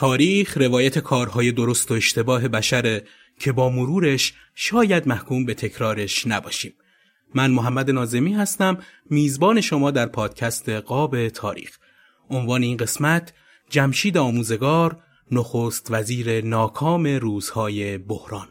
تاریخ روایت کارهای درست و اشتباه بشره که با مرورش شاید محکوم به تکرارش نباشیم. من محمد نازمی هستم میزبان شما در پادکست قاب تاریخ. عنوان این قسمت جمشید آموزگار نخست وزیر ناکام روزهای بحران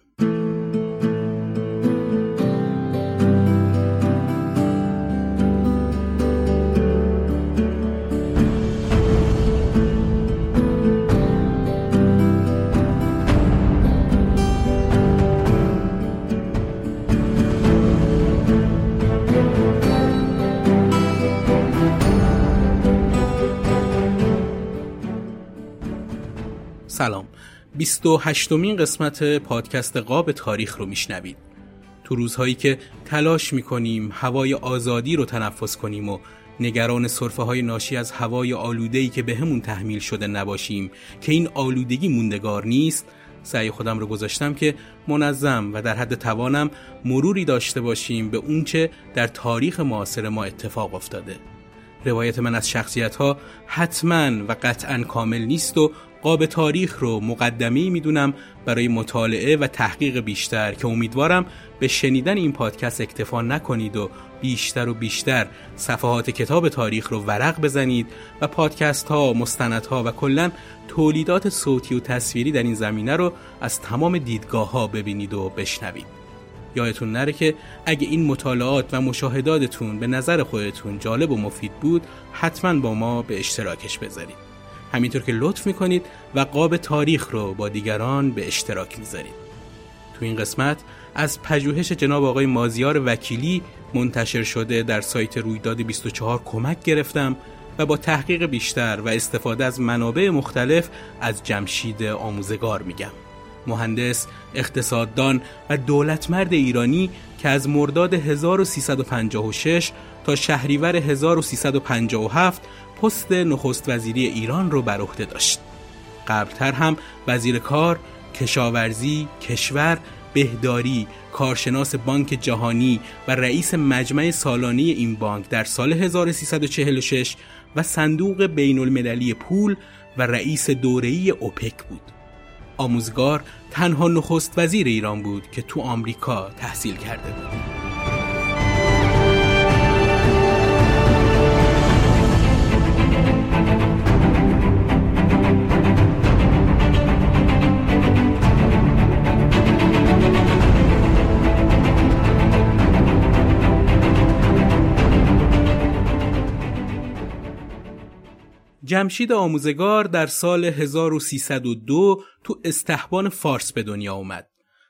28 مین قسمت پادکست قاب تاریخ رو میشنوید. تو روزهایی که تلاش می‌کنیم هوای آزادی رو تنفس کنیم و نگران صرفه های ناشی از هوای آلودهی که به همون تحمیل شده نباشیم که این آلودگی موندگار نیست سعی خودم رو گذاشتم که منظم و در حد توانم مروری داشته باشیم به اونچه در تاریخ معاصر ما اتفاق افتاده. روایت من از شخصیت ها حتما و قطعا کامل نیست و قاب تاریخ رو مقدمی می‌دونم برای مطالعه و تحقیق بیشتر که امیدوارم به شنیدن این پادکست اکتفا نکنید و بیشتر و بیشتر صفحات کتاب تاریخ رو ورق بزنید و پادکست ها، مستند ها و کلا تولیدات صوتی و تصویری در این زمینه رو از تمام دیدگاه ها ببینید و بشنوید. یادتون نره که اگه این مطالعات و مشاهداتتون به نظر خودتون جالب و مفید بود حتما با ما به اشتراکش بذارید. همینطور که لطف می‌کنید و قاب تاریخ رو با دیگران به اشتراک می‌ذارید. تو این قسمت از پژوهش جناب آقای مازیار وکیلی منتشر شده در سایت رویداد 24 کمک گرفتم و با تحقیق بیشتر و استفاده از منابع مختلف از جمشید آموزگار میگم. مهندس، اقتصاددان و دولتمرد ایرانی که از مرداد 1356 تا شهریور 1357 پست نخست وزیری ایران رو بر عهده داشت. قبلتر هم وزیر کار، کشاورزی، کشور، بهداری، کارشناس بانک جهانی و رئیس مجمع سالانه این بانک در سال 1346 و صندوق بین المللی پول و رئیس دوره‌ای اوپک بود. آموزگار تنها نخست وزیر ایران بود که تو آمریکا تحصیل کرده بود. جمشید آموزگار در سال 1302 تو استحبان فارس به دنیا اومد.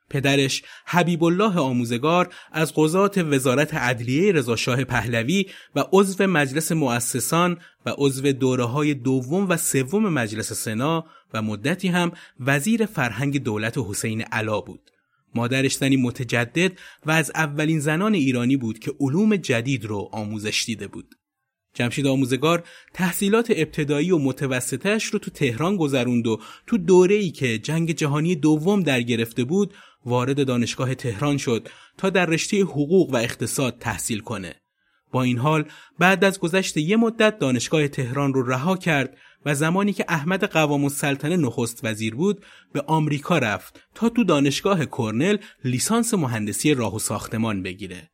پدرش حبیب الله آموزگار از قضات وزارت عدلیه رضاشاه پهلوی و عضو مجلس مؤسسان و عضو دوره های دوم و سوم مجلس سنا و مدتی هم وزیر فرهنگ دولت حسین علا بود. مادرش زنی متجدد و از اولین زنان ایرانی بود که علوم جدید رو آموزش دیده بود. جمشید آموزگار تحصیلات ابتدایی و متوسطش رو تو تهران گذروند و تو دوره ای که جنگ جهانی دوم در گرفته بود وارد دانشگاه تهران شد تا در رشته حقوق و اقتصاد تحصیل کنه. با این حال بعد از گذشت یه مدت دانشگاه تهران رو رها کرد و زمانی که احمد قوام السلطنه نخست وزیر بود به آمریکا رفت تا تو دانشگاه کرنل لیسانس مهندسی راه و ساختمان بگیره.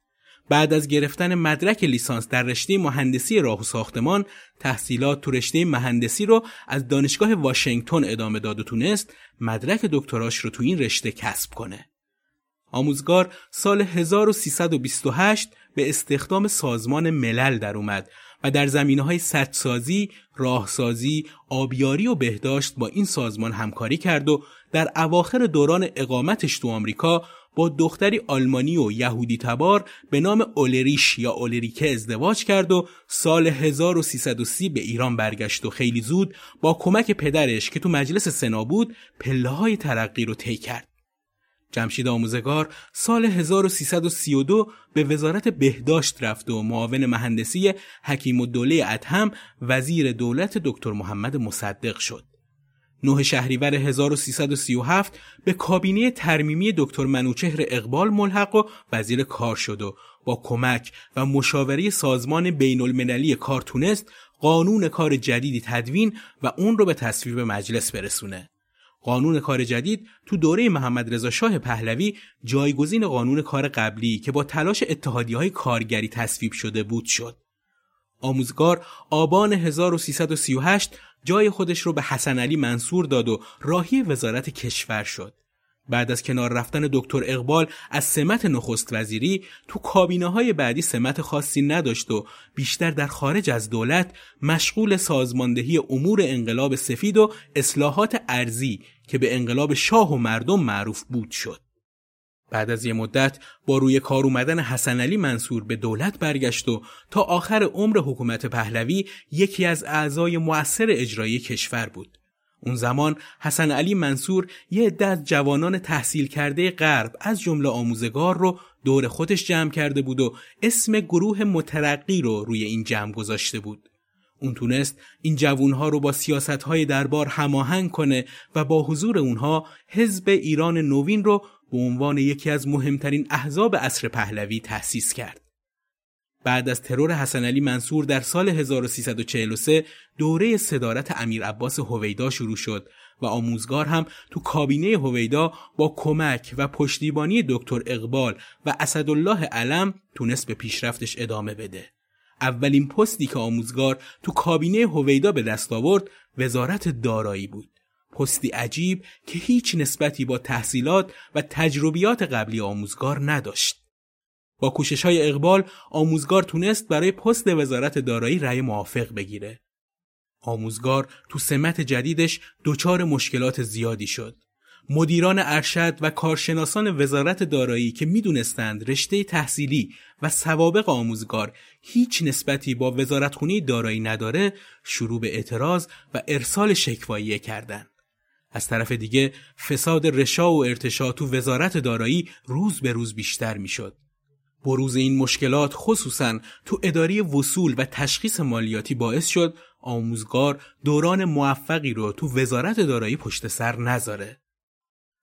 بعد از گرفتن مدرک لیسانس در رشته مهندسی راه و ساختمان تحصیلات تو رشته مهندسی رو از دانشگاه واشنگتن ادامه داد و تونست مدرک دکتراش رو تو این رشته کسب کنه. آموزگار سال 1328 به استخدام سازمان ملل در اومد و در زمینه های سدسازی، راهسازی، آبیاری و بهداشت با این سازمان همکاری کرد و در اواخر دوران اقامتش تو آمریکا با دختری آلمانی و یهودی تبار به نام اولریش یا اولریکه ازدواج کرد و سال 1330 به ایران برگشت و خیلی زود با کمک پدرش که تو مجلس سنا بود پله های ترقی رو طی کرد. جمشید آموزگار سال 1332 به وزارت بهداشت رفت و معاون مهندسی حکیم و دوله ادهم وزیر دولت دکتر محمد مصدق شد. 9 شهریور 1337 به کابینه ترمیمی دکتر منوچهر اقبال ملحق و وزیر کار شد و با کمک و مشاوره سازمان بین المللی کار تونست قانون کار جدیدی تدوین و اون رو به تصویب مجلس برسونه. قانون کار جدید تو دوره محمد رضا شاه پهلوی جایگزین قانون کار قبلی که با تلاش اتحادی های کارگری تصویب شده بود شد. آموزگار آبان 1338 جای خودش رو به حسن علی منصور داد و راهی وزارت کشور شد. بعد از کنار رفتن دکتر اقبال از سمت نخست وزیری تو کابینه های بعدی سمت خاصی نداشت و بیشتر در خارج از دولت مشغول سازماندهی امور انقلاب سفید و اصلاحات ارزی که به انقلاب شاه و مردم معروف بود شد. بعد از یه مدت با روی کار اومدن حسن علی منصور به دولت برگشت و تا آخر عمر حکومت پهلوی یکی از اعضای مؤثر اجرایی کشور بود. اون زمان حسن علی منصور یه عده جوانان تحصیل کرده غرب از جمله آموزگار رو دور خودش جمع کرده بود و اسم گروه مترقی رو روی این جمع گذاشته بود. اون تونست این جوانها رو با سیاستهای دربار هماهنگ کنه و با حضور اونها حزب ایران نوین رو به عنوان یکی از مهمترین احزاب عصر پهلوی تأسیس کرد. بعد از ترور حسن علی منصور در سال 1343 دوره صدارت امیر عباس هویدا شروع شد و آموزگار هم تو کابینه هویدا با کمک و پشتیبانی دکتر اقبال و اسدالله علم تونست به پیشرفتش ادامه بده. اولین پستی که آموزگار تو کابینه هویدا به دست آورد وزارت دارایی بود. پستی عجیب که هیچ نسبتی با تحصیلات و تجربیات قبلی آموزگار نداشت. با کوشش های اقبال آموزگار تونست برای پست وزارت دارایی رأی موافق بگیره. آموزگار تو سمت جدیدش دچار مشکلات زیادی شد. مدیران ارشد و کارشناسان وزارت دارایی که می‌دونستند رشته تحصیلی و سوابق آموزگار هیچ نسبتی با وزارتخونه دارایی نداره شروع به اعتراض و ارسال شکواییه کردند. از طرف دیگه فساد رشا و ارتشا تو وزارت دارایی روز به روز بیشتر می‌شد. بروز این مشکلات خصوصا تو اداری وصول و تشخیص مالیاتی باعث شد آموزگار دوران موفقی رو تو وزارت دارایی پشت سر نذاره.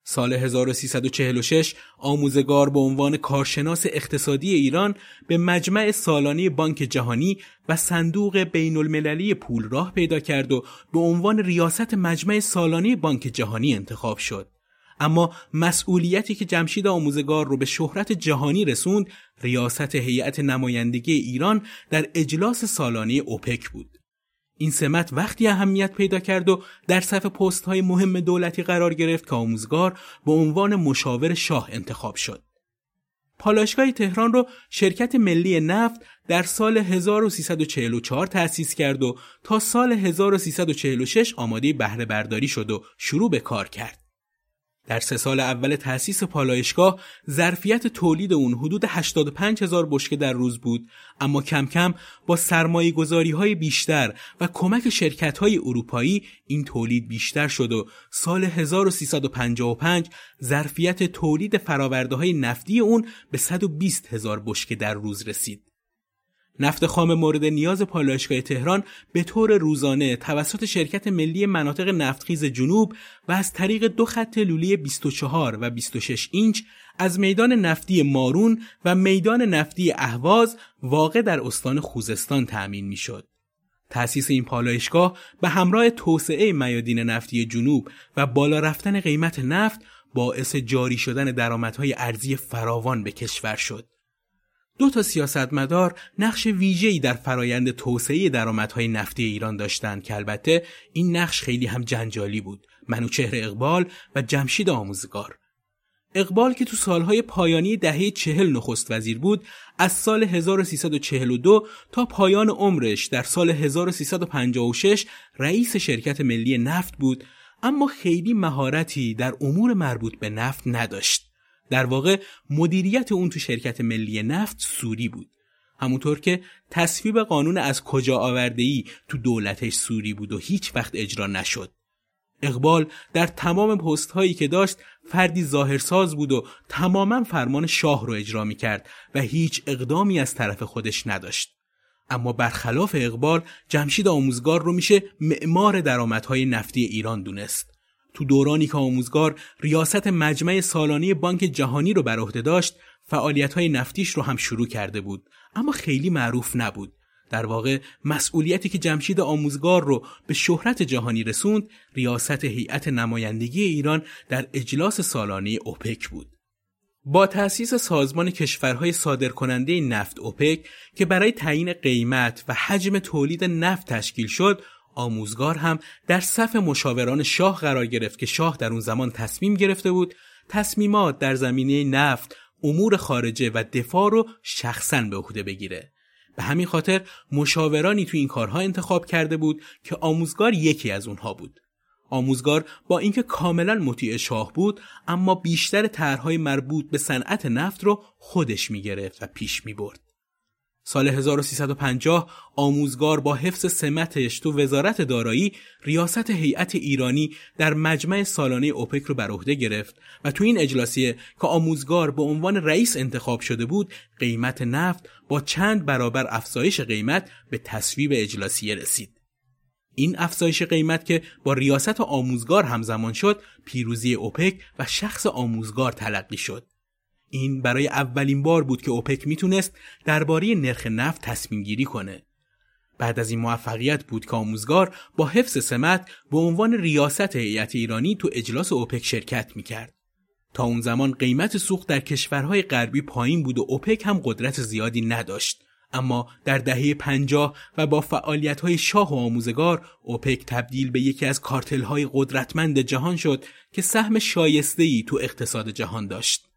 سال 1346 آموزگار به عنوان کارشناس اقتصادی ایران به مجمع سالانه بانک جهانی و صندوق بین المللی پول راه پیدا کرد و به عنوان ریاست مجمع سالانه بانک جهانی انتخاب شد. اما مسئولیتی که جمشید آموزگار رو به شهرت جهانی رسوند ریاست هیئت نمایندگی ایران در اجلاس سالانه اوپک بود. این سمت وقتی اهمیت پیدا کرد و در صف پست های مهم دولتی قرار گرفت که آموزگار به عنوان مشاور شاه انتخاب شد. پالاشگاه تهران رو شرکت ملی نفت در سال 1344 تأسیس کرد و تا سال 1346 آماده بهره برداری شد و شروع به کار کرد. در سه سال اول تأسیس پالایشگاه ظرفیت تولید اون حدود 85 هزار بشکه در روز بود اما کم کم با سرمایه گذاری های بیشتر و کمک شرکت های اروپایی این تولید بیشتر شد و سال 1355 ظرفیت تولید فراورده های نفتی اون به 120 هزار بشکه در روز رسید. نفت خام مورد نیاز پالایشگاه تهران به طور روزانه توسط شرکت ملی مناطق نفتخیز جنوب و از طریق دو خط لولی 24 و 26 اینچ از میدان نفتی مارون و میدان نفتی اهواز واقع در استان خوزستان تأمین می‌شد. تأسیس این پالایشگاه به همراه توسعه میادین نفتی جنوب و بالا رفتن قیمت نفت باعث جاری شدن درآمدهای ارزی فراوان به کشور شد. دو تا سیاستمدار نقش ویژه‌ای در فرایند توسعه درآمدهای نفتی ایران داشتند که البته این نقش خیلی هم جنجالی بود. منوچهر اقبال و جمشید آموزگار. اقبال که تو سالهای پایانی دهه چهل نخست وزیر بود از سال 1342 تا پایان عمرش در سال 1356 رئیس شرکت ملی نفت بود اما خیلی مهارتی در امور مربوط به نفت نداشت. در واقع مدیریت اون تو شرکت ملی نفت سوری بود. همونطور که تصویب قانون از کجا آورده ای تو دولتش سوری بود و هیچ وقت اجرا نشد. اقبال در تمام پست هایی که داشت فردی ظاهرساز بود و تماما فرمان شاه رو اجرا می کرد و هیچ اقدامی از طرف خودش نداشت. اما برخلاف اقبال جمشید آموزگار رو میشه معمار درآمدهای نفتی ایران دونست. تو دورانی که آموزگار ریاست مجمع سالانه بانک جهانی رو بر عهده داشت، فعالیت‌های نفتیش رو هم شروع کرده بود، اما خیلی معروف نبود. در واقع مسئولیتی که جمشید آموزگار رو به شهرت جهانی رسوند ریاست هیئت نمایندگی ایران در اجلاس سالانه اوپک بود. با تأسیس سازمان کشورهای صادرکننده نفت اوپک که برای تعیین قیمت و حجم تولید نفت تشکیل شد، آموزگار هم در صف مشاوران شاه قرار گرفت که شاه در اون زمان تصمیم گرفته بود تصمیمات در زمینه نفت، امور خارجه و دفاع رو شخصا به عهده بگیره. به همین خاطر مشاورانی تو این کارها انتخاب کرده بود که آموزگار یکی از اونها بود. آموزگار با اینکه کاملا مطیع شاه بود اما بیشتر طرحهای مربوط به صنعت نفت رو خودش می‌گرفت و پیش می‌برد. سال 1350 آموزگار با حفظ سمتش تو وزارت دارایی ریاست هیئت ایرانی در مجمع سالانه اوپک رو بر عهده گرفت و تو این اجلاسیه که آموزگار به عنوان رئیس انتخاب شده بود قیمت نفت با چند برابر افزایش قیمت به تصویب اجلاسیه رسید. این افزایش قیمت که با ریاست آموزگار همزمان شد پیروزی اوپک و شخص آموزگار تلقی شد. این برای اولین بار بود که اوپک می‌تونست درباره نرخ نفت تصمیم گیری کنه. بعد از این موفقیت بود که آموزگار با حفظ سمت به عنوان ریاست هیئت ایرانی تو اجلاس اوپک شرکت می‌کرد. تا اون زمان قیمت سوخت در کشورهای غربی پایین بود و اوپک هم قدرت زیادی نداشت. اما در دهه پنجاه و با فعالیت های شاه و آموزگار اوپک تبدیل به یکی از کارتل های قدرتمند جهان شد که سهم شایسته ای تو اقتصاد جهان داشت.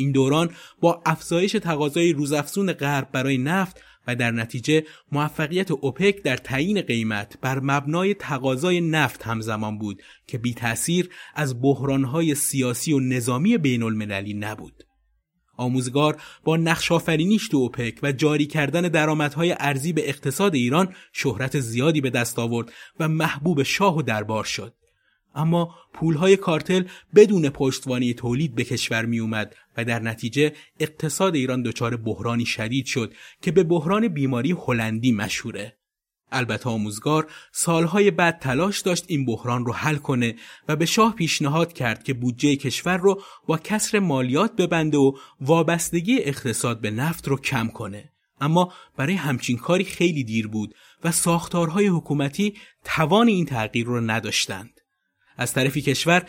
این دوران با افزایش تقاضای روزافزون غرب برای نفت و در نتیجه موفقیت اوپک در تعیین قیمت بر مبنای تقاضای نفت همزمان بود که بی تأثیر از بحرانهای سیاسی و نظامی بین المللی نبود. آموزگار با نقش آفرینیش تو اوپک و جاری کردن درآمدهای ارزی به اقتصاد ایران شهرت زیادی به دست آورد و محبوب شاه و دربار شد. اما پولهای کارتل بدون پشتوانه تولید به کشور می اومد و در نتیجه اقتصاد ایران دچار بحرانی شدید شد که به بحران بیماری هلندی مشهوره. البته آموزگار سالهای بعد تلاش داشت این بحران رو حل کنه و به شاه پیشنهاد کرد که بودجه کشور رو با کسر مالیات ببنده و وابستگی اقتصاد به نفت رو کم کنه. اما برای همچین کاری خیلی دیر بود و ساختارهای حکومتی توان این تغییر رو نداشتند. از طرفی کشور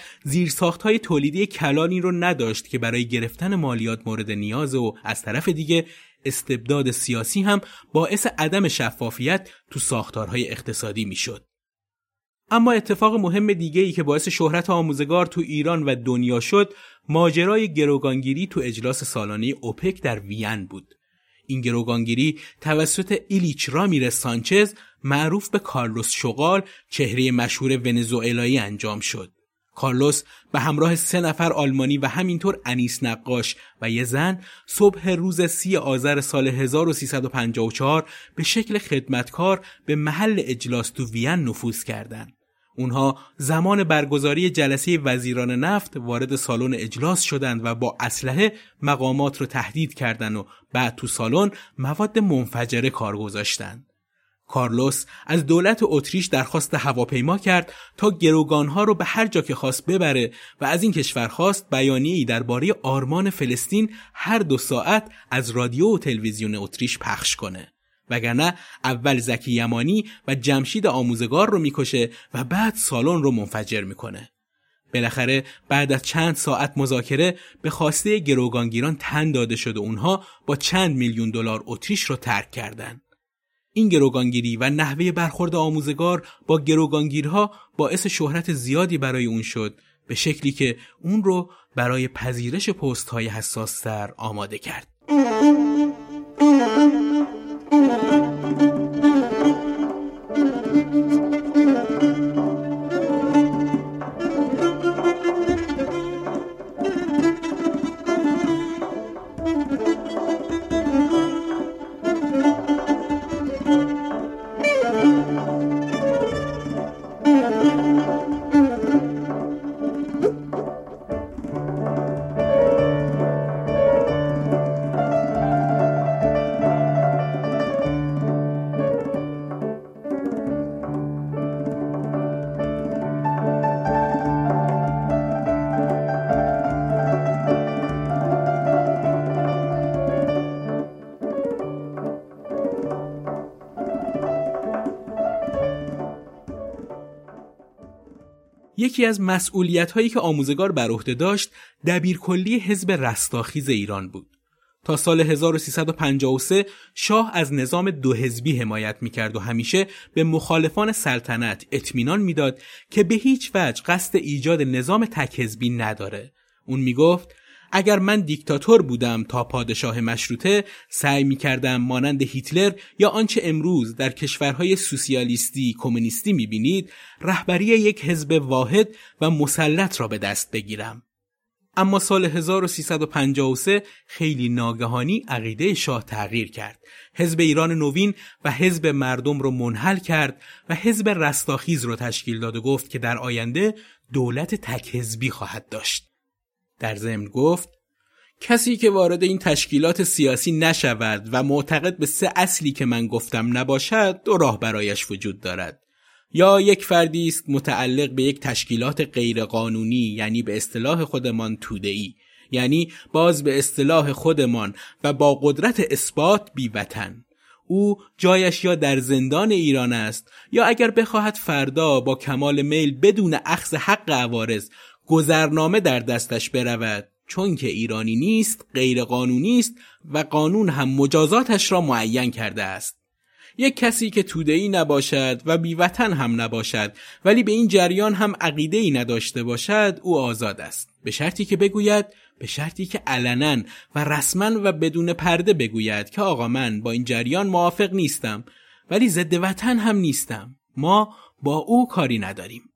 های تولیدی کلانی رو نداشت که برای گرفتن مالیات مورد نیاز و از طرف دیگه استبداد سیاسی هم باعث عدم شفافیت تو ساختارهای اقتصادی می‌شد. اما اتفاق مهم دیگه ای که باعث شهرت آموزگار تو ایران و دنیا شد ماجرای گروگانگیری تو اجلاس سالانه اوپک در وین بود. این گروگانگیری توسط ایلیچ رامیر سانچز معروف به کارلوس شغال چهره مشهور ونزوئلایی انجام شد. کارلوس به همراه سه نفر آلمانی و همینطور انیس نقاش و یه زن صبح روز سی آذر سال 1354 به شکل خدمتکار به محل اجلاس تو وین نفوذ کردند. اونها زمان برگزاری جلسه وزیران نفت وارد سالن اجلاس شدند و با اسلحه مقامات رو تهدید کردند و بعد تو سالن مواد منفجره کار گذاشتند. کارلوس از دولت اتریش درخواست هواپیما کرد تا گروگانها رو به هر جا که خواست ببره و از این کشور خواست بیانیه‌ای درباره آرمان فلسطین هر دو ساعت از رادیو و تلویزیون اتریش پخش کنه. وگرنه اول زکی یمانی و جمشید آموزگار رو می‌کشه و بعد سالن رو منفجر می‌کنه. بالاخره بعد از چند ساعت مذاکره به خواسته گروگانگیران تن داده شد و اونها با چند میلیون دلار اتریش رو ترک کردند. این گروگانگیری و نحوه برخورد آموزگار با گروگانگیرها باعث شهرت زیادی برای اون شد به شکلی که اون رو برای پذیرش پست های حساستر آماده کرد. Thank you. یکی از مسئولیت هایی که آموزگار بر عهده داشت دبیرکلی حزب رستاخیز ایران بود. تا سال 1353 شاه از نظام دو حزبی حمایت می‌کرد و همیشه به مخالفان سلطنت اطمینان می‌داد که به هیچ وجه قصد ایجاد نظام تک حزبی نداره. اون می‌گفت اگر من دیکتاتور بودم تا پادشاه مشروطه سعی می کردم مانند هیتلر یا آنچه امروز در کشورهای سوسیالیستی کمونیستی می بینید رهبری یک حزب واحد و مسلط را به دست بگیرم. اما سال 1353 خیلی ناگهانی عقیده شاه تغییر کرد. حزب ایران نوین و حزب مردم رو منحل کرد و حزب رستاخیز رو تشکیل داد و گفت که در آینده دولت تک حزبی خواهد داشت. در ضمن گفت کسی که وارد این تشکیلات سیاسی نشود و معتقد به سه اصلی که من گفتم نباشد دو راه برایش وجود دارد. یا یک فردی است متعلق به یک تشکیلات غیرقانونی یعنی به اصطلاح خودمان توده‌ای یعنی باز به اصطلاح خودمان و با قدرت اثبات بیوطن. او جایش یا در زندان ایران است یا اگر بخواهد فردا با کمال میل بدون اخذ حق عوارض گذرنامه در دستش برود. چون که ایرانی نیست غیر قانونی است و قانون هم مجازاتش را معین کرده است. یک کسی که ای نباشد و بیوطن هم نباشد ولی به این جریان هم عقیده ای نداشته باشد او آزاد است. به شرطی که بگوید به شرطی که علنا و رسما و بدون پرده بگوید که آقا من با این جریان موافق نیستم ولی ضد وطن هم نیستم. ما با او کاری نداریم.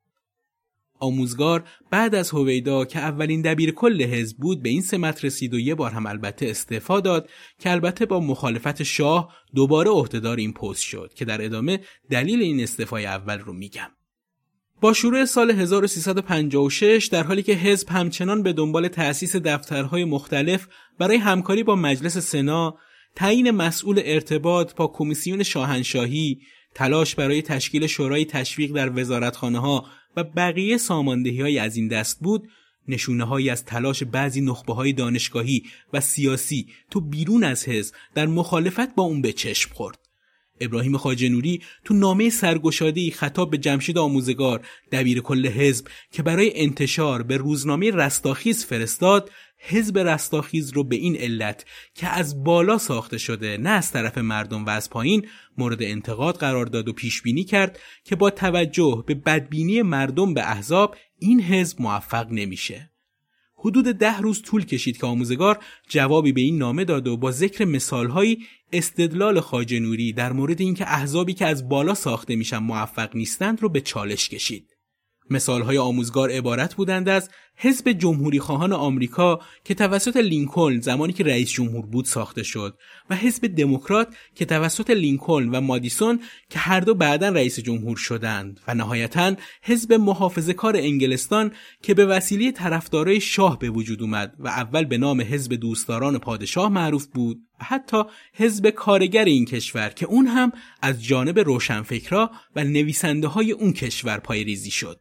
آموزگار بعد از هویدا که اولین دبیر کل حزب بود به این سمت رسید و یه بار هم البته استعفا داد که البته با مخالفت شاه دوباره عهدهدار این پست شد که در ادامه دلیل این استعفای اول رو میگم. با شروع سال 1356 در حالی که حزب همچنان به دنبال تأسیس دفترهای مختلف برای همکاری با مجلس سنا، تعیین مسئول ارتباط با کمیسیون شاهنشاهی، تلاش برای تشکیل شورای تشویق در وزارتخانه ها و بقیه ساماندهی های از این دست بود نشونه هایی از تلاش بعضی نخبه های دانشگاهی و سیاسی تو بیرون از حزب در مخالفت با اون به چشم خورد. ابراهیم خاجنوری تو نامه سرگشادی خطاب به جمشید آموزگار دبیر کل حزب که برای انتشار به روزنامه رستاخیز فرستاد حزب رستاخیز رو به این علت که از بالا ساخته شده نه از طرف مردم و از پایین مورد انتقاد قرار داد و پیش بینی کرد که با توجه به بدبینی مردم به احزاب این حزب موفق نمیشه. حدود ده روز طول کشید که آموزگار جوابی به این نامه داد و با ذکر مثالهایی استدلال خاجنوری در مورد اینکه احزابی که از بالا ساخته میشن موفق نیستند رو به چالش کشید. مثالهای آموزگار عبارت بودند از حزب جمهوری خواهان آمریکا که توسط لینکلن زمانی که رئیس جمهور بود ساخته شد و حزب دموکرات که توسط لینکلن و مادیسون که هر دو بعدا رئیس جمهور شدند و نهایتا حزب محافظه کار انگلستان که به وسیله طرفدارای شاه به وجود اومد و اول به نام حزب دوستداران پادشاه معروف بود و حتی حزب کارگر این کشور که اون هم از جانب روشنفکرا و نویسنده های اون کشور پایریزی شد.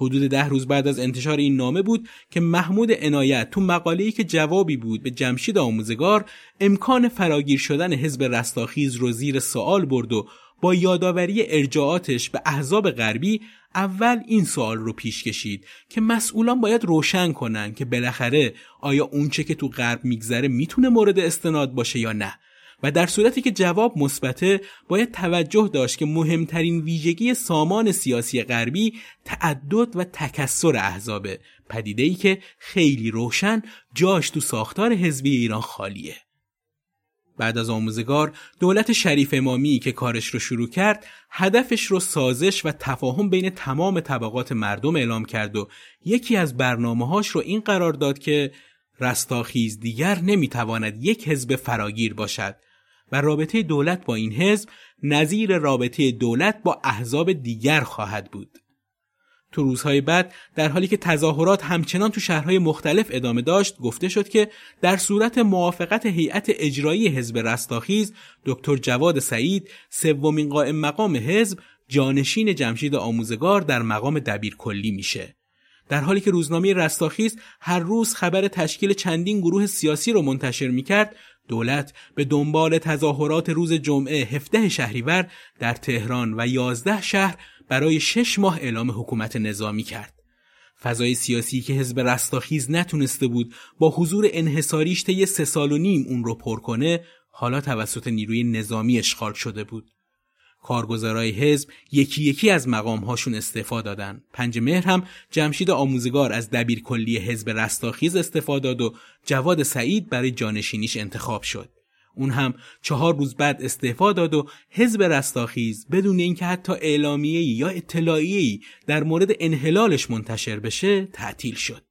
حدود ده روز بعد از انتشار این نامه بود که محمود عنایت تو مقاله‌ای که جوابی بود به جمشید آموزگار امکان فراگیر شدن حزب رستاخیز رو زیر سوال برد و با یادآوری ارجاعاتش به احزاب غربی اول این سوال رو پیش کشید که مسئولان باید روشن کنن که بالاخره آیا اونچه که تو غرب میگذره می‌تونه مورد استناد باشه یا نه. و در صورتی که جواب مثبته باید توجه داشت که مهمترین ویژگی سامان سیاسی غربی تعدد و تکسر احزابه. پدیده ای که خیلی روشن جاش تو ساختار حزبی ایران خالیه. بعد از آموزگار دولت شریف امامی که کارش رو شروع کرد هدفش رو سازش و تفاهم بین تمام طبقات مردم اعلام کرد و یکی از برنامه رو این قرار داد که رستاخیز دیگر نمی‌تواند یک حزب فراگیر باشد. و رابطه دولت با این حزب نظیر رابطه دولت با احزاب دیگر خواهد بود. تو روزهای بعد در حالی که تظاهرات همچنان تو شهرهای مختلف ادامه داشت گفته شد که در صورت موافقت هیئت اجرایی حزب رستاخیز دکتر جواد سعید سومین قائم مقام حزب جانشین جمشید آموزگار در مقام دبیر کلی میشه در حالی که روزنامه رستاخیز هر روز خبر تشکیل چندین گروه سیاسی رو منتشر می‌کرد دولت به دنبال تظاهرات روز جمعه 17 شهریور در تهران و 11 شهر برای شش ماه اعلام حکومت نظامی کرد. فضای سیاسی که حزب رستاخیز نتونسته بود با حضور انحصاریش طی سه سال و نیم اون رو پر کنه حالا توسط نیروی نظامی اشغال شده بود. کارگزارای حزب یکی یکی از مقام هاشون استعفا دادن. پنج مهر هم جمشید آموزگار از دبیر کلی حزب رستاخیز استفاده داد و جواد سعید برای جانشینیش انتخاب شد. اون هم چهار روز بعد استعفا داد و حزب رستاخیز بدون اینکه حتی اعلامیه‌ای یا اطلاعیه‌ای در مورد انحلالش منتشر بشه تعطیل شد.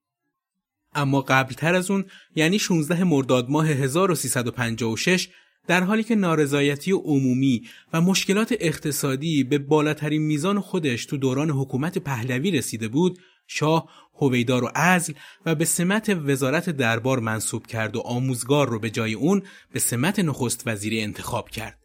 اما قبلتر از اون یعنی 16 مرداد ماه 1356 در حالی که نارضایتی عمومی و مشکلات اقتصادی به بالاترین میزان خودش تو دوران حکومت پهلوی رسیده بود شاه هویدا رو ازل و به سمت وزارت دربار منصوب کرد و آموزگار رو به جای اون به سمت نخست وزیری انتخاب کرد.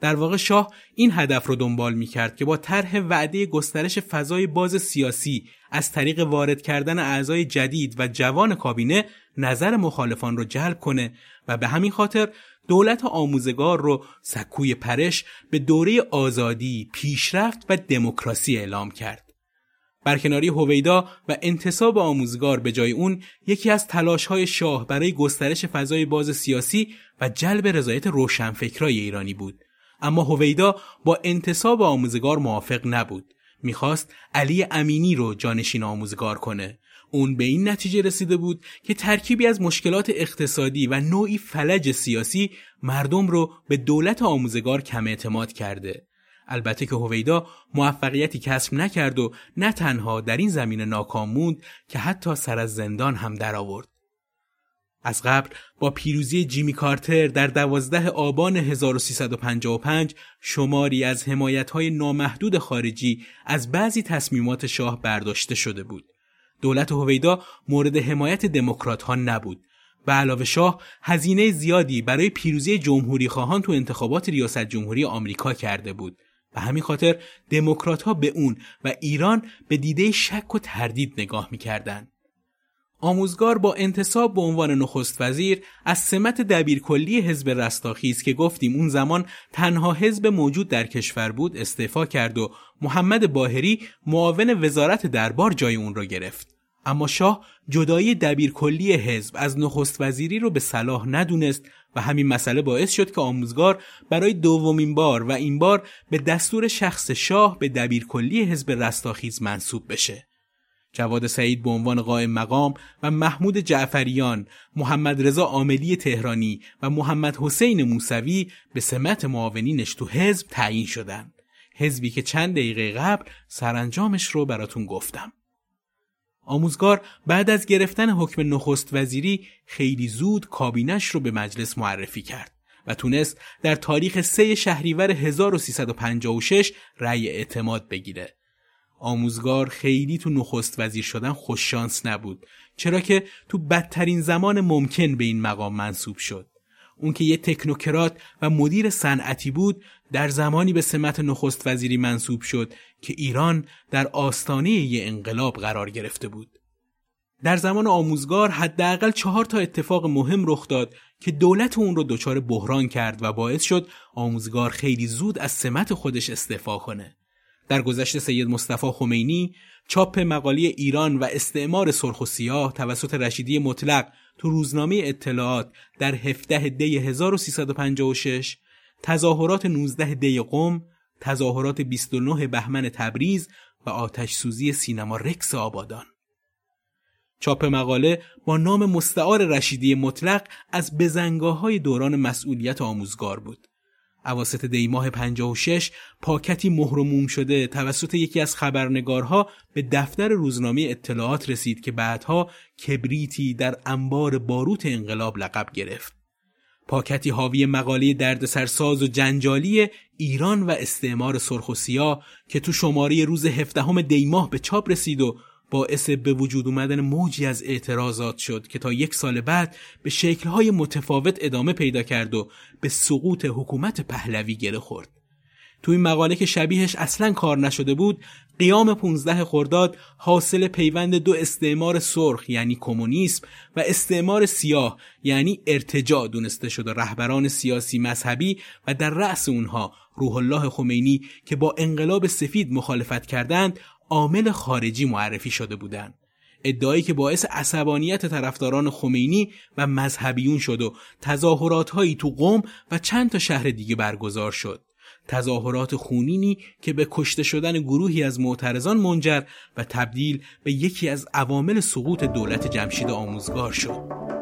در واقع شاه این هدف رو دنبال می کرد که با طرح وعده گسترش فضای باز سیاسی از طریق وارد کردن اعضای جدید و جوان کابینه نظر مخالفان رو جلب کنه و به همین خاطر دولت آموزگار رو سکوی پرش به دوره آزادی، پیشرفت و دموکراسی اعلام کرد. برکناری هویدا و انتصاب آموزگار به جای اون یکی از های شاه برای گسترش فضای باز سیاسی و جلب رضایت روشنفکرای ایرانی بود. اما هویدا با انتصاب آموزگار موافق نبود. می‌خواست علی امینی رو جانشین آموزگار کنه اون به این نتیجه رسیده بود که ترکیبی از مشکلات اقتصادی و نوعی فلج سیاسی مردم رو به دولت آموزگار کم اعتماد کرده. البته که هویدا موفقیتی کسب نکرد و نه تنها در این زمینه ناکام موند که حتی سر از زندان هم درآورد. از قبل با پیروزی جیمی کارتر در دوازده آبان 1355 شماری از حمایتهای نامحدود خارجی از بعضی تصمیمات شاه برداشته شده بود. دولت هویدا مورد حمایت دموکرات ها نبود و علاوه شاه هزینه زیادی برای پیروزی جمهوری خواهان تو انتخابات ریاست جمهوری آمریکا کرده بود و همین خاطر دموکرات ها به اون و ایران به دیده شک و تردید نگاه می‌کردند. آموزگار با انتصاب به عنوان نخست وزیر از سمت دبیرکلی حزب رستاخیز که گفتیم اون زمان تنها حزب موجود در کشور بود استعفا کرد و محمد باهری معاون وزارت دربار جای اون را گرفت. اما شاه جدایی دبیرکلی حزب از نخست وزیری رو به صلاح ندونست و همین مسئله باعث شد که آموزگار برای دومین بار و این بار به دستور شخص شاه به دبیرکلی حزب رستاخیز منصوب بشه. جواد سعید به عنوان قائم مقام و محمود جعفریان، محمد رضا عاملی تهرانی و محمد حسین موسوی به سمت معاونینش تو حزب تعیین شدند. حزبی که چند دقیقه قبل سرانجامش رو براتون گفتم. آموزگار بعد از گرفتن حکم نخست وزیری خیلی زود کابینش رو به مجلس معرفی کرد و تونست در تاریخ 3 شهریور 1356 رأی اعتماد بگیره. آموزگار خیلی تو نخست وزیر شدن خوششانس نبود چرا که تو بدترین زمان ممکن به این مقام منصوب شد. اون که یه تکنوکرات و مدیر صنعتی بود در زمانی به سمت نخست وزیری منصوب شد که ایران در آستانه یه انقلاب قرار گرفته بود. در زمان آموزگار حداقل چهار تا اتفاق مهم رخ داد که دولت اون رو دچار بحران کرد و باعث شد آموزگار خیلی زود از سمت خودش استعفا کنه. در گذشته سید مصطفی خمینی چاپ مقالی ایران و استعمار سرخ و سیاه توسط رشیدی مطلق تو روزنامه اطلاعات در 17 دی 1356 تظاهرات 19 دی قم تظاهرات 29 بهمن تبریز و آتش سوزی سینما رکس آبادان چاپ مقاله با نام مستعار رشیدی مطلق از بزنگاه های دوران مسئولیت آموزگار بود. اواسط دیماه 56 پاکتی مهرموم شده توسط یکی از خبرنگارها به دفتر روزنامه اطلاعات رسید که بعدها کبریتی در انبار باروت انقلاب لقب گرفت. پاکتی حاوی مقاله دردسرساز و جنجالی ایران و استعمار سرخ و سیاه که تو شماره روز هفدهم دیماه به چاپ رسید و باعث به وجود اومدن موجی از اعتراضات شد که تا یک سال بعد به شکلهای متفاوت ادامه پیدا کرد و به سقوط حکومت پهلوی گره خورد. تو این مقاله که شبیهش اصلا کار نشده بود قیام 15 خرداد حاصل پیوند دو استعمار سرخ یعنی کمونیسم و استعمار سیاه یعنی ارتجاع دونسته شد و رهبران سیاسی مذهبی و در رأس اونها روح الله خمینی که با انقلاب سفید مخالفت کردند عامل خارجی معرفی شده بودند. ادعایی که باعث عصبانیت طرفداران خمینی و مذهبیون شد و تظاهرات هایی تو قوم و چند تا شهر دیگه برگزار شد. تظاهرات خونینی که به کشته شدن گروهی از معترضان منجر و تبدیل به یکی از عوامل سقوط دولت جمشید آموزگار شد.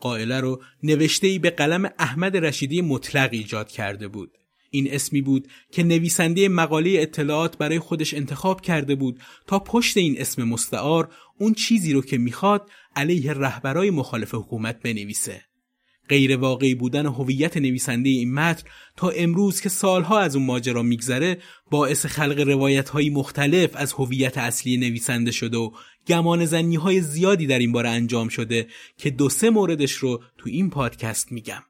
قائله رو نوشته به قلم احمد رشیدی مطلق ایجاد کرده بود. این اسمی بود که نویسنده مقاله اطلاعات برای خودش انتخاب کرده بود تا پشت این اسم مستعار اون چیزی رو که می‌خواد علیه رهبرای مخالف حکومت بنویسه. غیر واقعی بودن هویت نویسنده این متن تا امروز که سالها از اون ماجرا میگذره باعث خلق روایت های مختلف از هویت اصلی نویسنده شده و گمان زنی های زیادی در این باره انجام شده که دو سه موردش رو تو این پادکست میگم.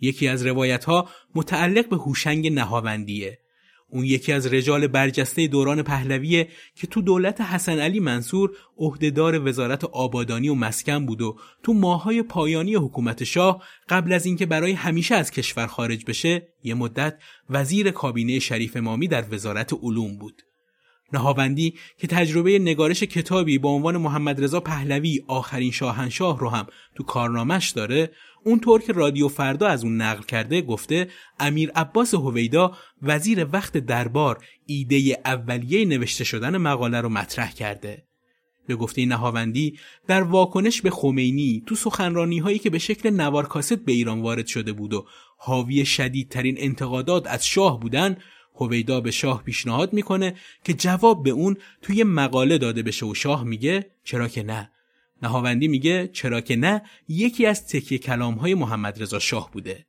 یکی از روایت ها متعلق به هوشنگ نهاوندیه اون یکی از رجال برجسته دوران پهلویه که تو دولت حسن علی منصور عهدهدار وزارت آبادانی و مسکن بود و تو ماهای پایانی حکومت شاه قبل از اینکه برای همیشه از کشور خارج بشه یه مدت وزیر کابینه شریف مامی در وزارت علوم بود. نهاوندی که تجربه نگارش کتابی با عنوان محمد رضا پهلوی آخرین شاهنشاه رو هم تو کارنامش داره اونطور که رادیو فردا از اون نقل کرده گفته امیر عباس هویدا وزیر وقت دربار ایده اولیه نوشته شدن مقاله رو مطرح کرده. به گفته نهاوندی در واکنش به خمینی تو سخنرانی هایی که به شکل نوار کاست به ایران وارد شده بود و حاوی شدیدترین انتقادات از شاه بودن هویدا به شاه پیشنهاد می‌کنه که جواب به اون توی مقاله داده بشه و شاه میگه چرا که نه. نهاوندی میگه چرا که نه یکی از تکیه کلام های محمد رضا شاه بوده.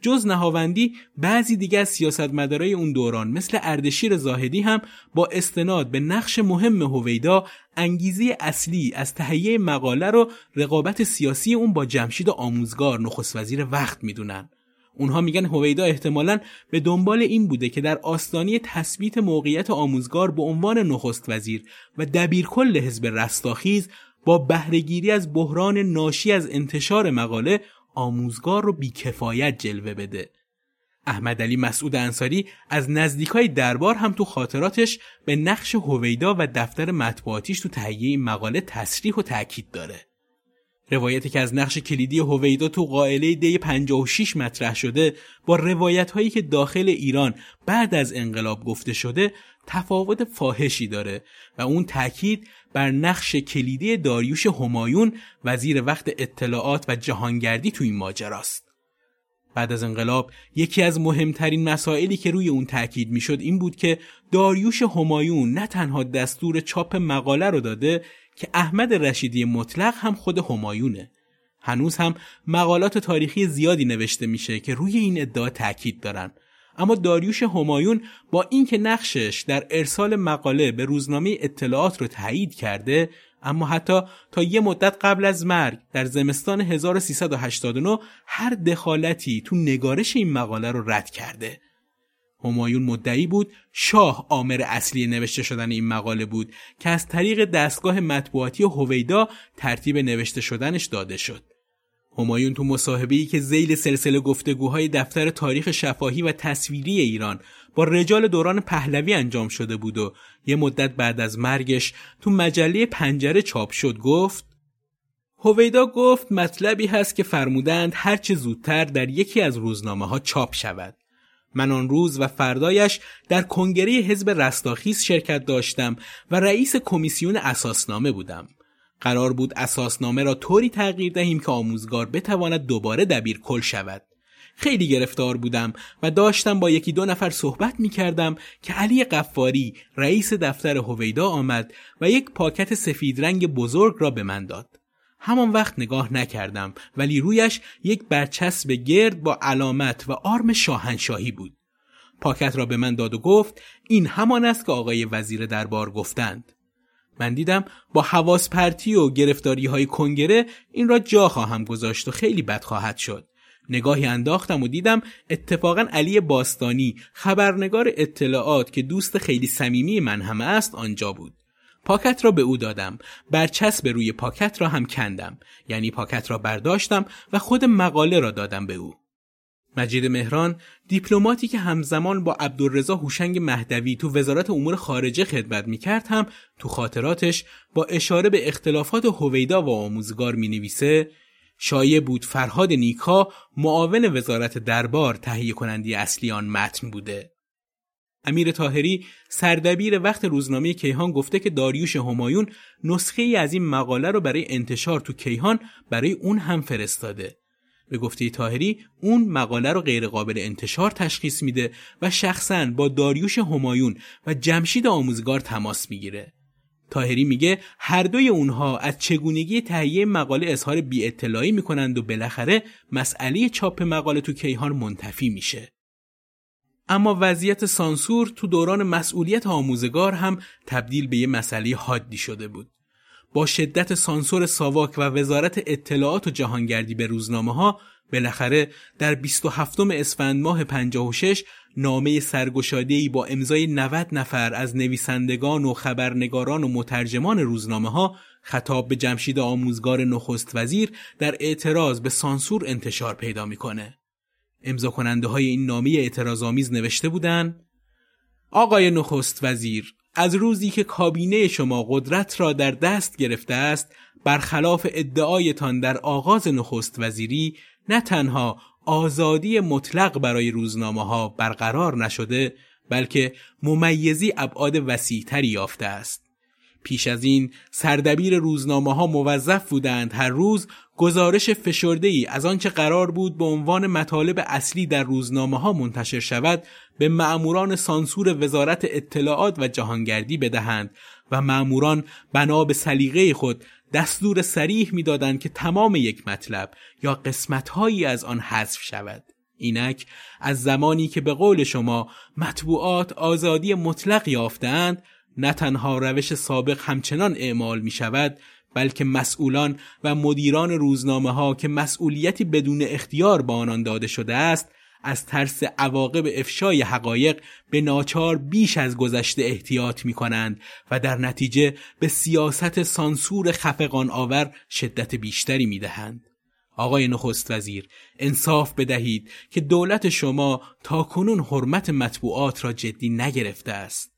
جز نهاوندی بعضی دیگه از سیاستمدارای اون دوران مثل اردشیر زاهدی هم با استناد به نقش مهم هویدا انگیزه اصلی از تهیه مقاله رو رقابت سیاسی اون با جمشید آموزگار نخست وزیر وقت می‌دونن. اونها میگن هویدا احتمالا به دنبال این بوده که در آستانی تثبیت موقعیت آموزگار به عنوان نخست وزیر و دبیرکل حزب رستاخیز با بهرهگیری از بحران ناشی از انتشار مقاله آموزگار رو بیکفایت جلوه بده. احمد علی مسعود انصاری از نزدیکای دربار هم تو خاطراتش به نقش هویدا و دفتر مطبوعاتیش تو تهیه این مقاله تصریح و تاکید داره. روایتی که از نقش کلیدی هویدا تو قائله دی 56 مطرح شده با روایت هایی که داخل ایران بعد از انقلاب گفته شده تفاوت فاحشی داره و اون تاکید بر نقش کلیدی داریوش همایون وزیر وقت اطلاعات و جهانگردی تو این ماجراست. بعد از انقلاب یکی از مهمترین مسائلی که روی اون تاکید می‌شد این بود که داریوش همایون نه تنها دستور چاپ مقاله رو داده که احمد رشیدی مطلق هم خود همایونه. هنوز هم مقالات تاریخی زیادی نوشته میشه که روی این ادعا تاکید دارن اما داریوش همایون با اینکه نقشش در ارسال مقاله به روزنامه اطلاعات رو تایید کرده اما حتی تا یه مدت قبل از مرگ در زمستان 1389 هر دخالتی تو نگارش این مقاله رو رد کرده همایون مدعی بود شاه آمر اصلی نوشته شدن این مقاله بود که از طریق دستگاه مطبوعاتی هویدا ترتیب نوشته شدنش داده شد. همایون تو مصاحبه‌ای که زیل سلسله گفتگوهای دفتر تاریخ شفاهی و تصویری ایران با رجال دوران پهلوی انجام شده بود و یه مدت بعد از مرگش تو مجله پنجره چاپ شد گفت هویدا گفت مطلبی هست که فرمودند هرچه زودتر در یکی از روزنامه ها چاپ شود. من آن روز و فردایش در کنگره حزب رستاخیز شرکت داشتم و رئیس کمیسیون اساسنامه بودم قرار بود اساسنامه را طوری تغییر دهیم که آموزگار بتواند دوباره دبیر کل شود خیلی گرفتار بودم و داشتم با یکی دو نفر صحبت می کردم که علی قفاری رئیس دفتر هویدا آمد و یک پاکت سفید رنگ بزرگ را به من داد. همان وقت نگاه نکردم ولی رویش یک برچسب گرد با علامت و آرم شاهنشاهی بود. پاکت را به من داد و گفت این همان است که آقای وزیر دربار گفتند. من دیدم با حواس پرتی و گرفتاری های کنگره این را جا خواهم گذاشت و خیلی بد خواهد شد. نگاهی انداختم و دیدم اتفاقا علی باستانی خبرنگار اطلاعات که دوست خیلی صمیمی من هم است آنجا بود. پاکت را به او دادم. برچسب روی پاکت را هم کندم. یعنی پاکت را برداشتم و خود مقاله را دادم به او. مجید مهران دیپلماتی که همزمان با عبدالرضا هوشنگ مهدوی تو وزارت امور خارجه خدمت می‌کرد هم تو خاطراتش با اشاره به اختلافات هویدا و آموزگار می نویسه شایع بود فرهاد نیکا معاون وزارت دربار تهیه کنندی اصلی آن متن بوده. امیر تاهری سردبیر وقت روزنامه کیهان گفته که داریوش همایون نسخه ای از این مقاله رو برای انتشار تو کیهان برای اون هم فرستاده. به گفته تاهری اون مقاله رو غیرقابل انتشار تشخیص میده و شخصا با داریوش همایون و جمشید آموزگار تماس می‌گیره. تاهری میگه هر دوی اونها از چگونگی تهیه مقاله اظهار بی اطلاعی می‌کنند و بالاخره مسئله چاپ مقاله تو کیهان منتفی میشه. اما وضعیت سانسور تو دوران مسئولیت آموزگار هم تبدیل به یه مسئله حادی شده بود. با شدت سانسور ساواک و وزارت اطلاعات و جهانگردی به روزنامه ها بالاخره در 27 اسفند ماه 56 نامه سرگشاده‌ای با امضای 90 نفر از نویسندگان و خبرنگاران و مترجمان روزنامه ها خطاب به جمشید آموزگار نخست وزیر در اعتراض به سانسور انتشار پیدا می‌کنه. امضا کننده های این نامه اعتراضآمیز نوشته بودند آقای نخست وزیر از روزی که کابینه شما قدرت را در دست گرفته است برخلاف ادعایتان در آغاز نخست وزیری نه تنها آزادی مطلق برای روزنامه ها برقرار نشده بلکه ممیزی ابعاد وسیعتری یافته است. پیش از این سردبیر روزنامه ها موظف بودند هر روز گزارش فشرده ای از آنچه قرار بود به عنوان مطالب اصلی در روزنامه ها منتشر شود به معموران سانسور وزارت اطلاعات و جهانگردی بدهند و معموران بنا به سلیقه خود دستور سریح می‌دادند که تمام یک مطلب یا قسمتهایی از آن حذف شود. اینک از زمانی که به قول شما مطبوعات آزادی مطلق یافتند نه تنها روش سابق همچنان اعمال می شود بلکه مسئولان و مدیران روزنامه ها که مسئولیتی بدون اختیار به آنان داده شده است از ترس عواقب افشای حقایق به ناچار بیش از گذشته احتیاط می کنند و در نتیجه به سیاست سانسور خفقان آور شدت بیشتری می دهند. آقای نخست وزیر انصاف بدهید که دولت شما تا کنون حرمت مطبوعات را جدی نگرفته است.